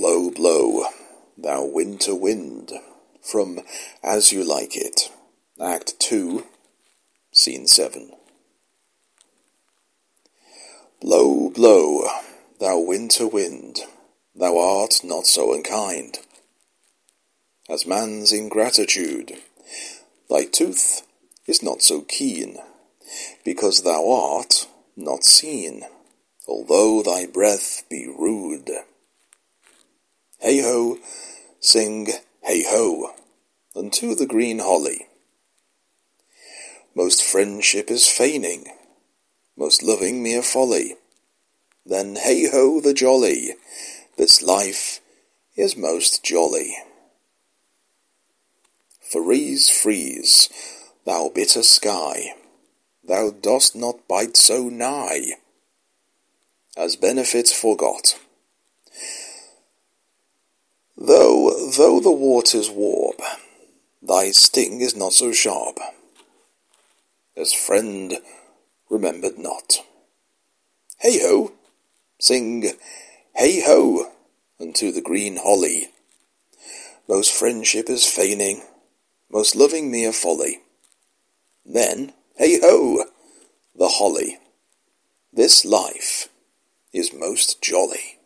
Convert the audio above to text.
Blow, blow, thou winter wind, from As You Like It, Act 2, Scene 7. Blow, blow, thou winter wind, thou art not so unkind as man's ingratitude. Thy tooth is not so keen, because thou art not seen, although thy breath be rude. Hey ho, sing hey ho, unto the green holly. Most friendship is feigning, most loving mere folly. Then hey ho the jolly, this life is most jolly. Freeze, freeze, thou bitter sky, thou dost not bite so nigh, as benefits forgot. Though, the waters warp, thy sting is not so sharp, as friend remembered not. Hey ho, sing hey ho unto the green holly. Most friendship is feigning, most loving mere folly. Then, hey ho, the holly. This life is most jolly.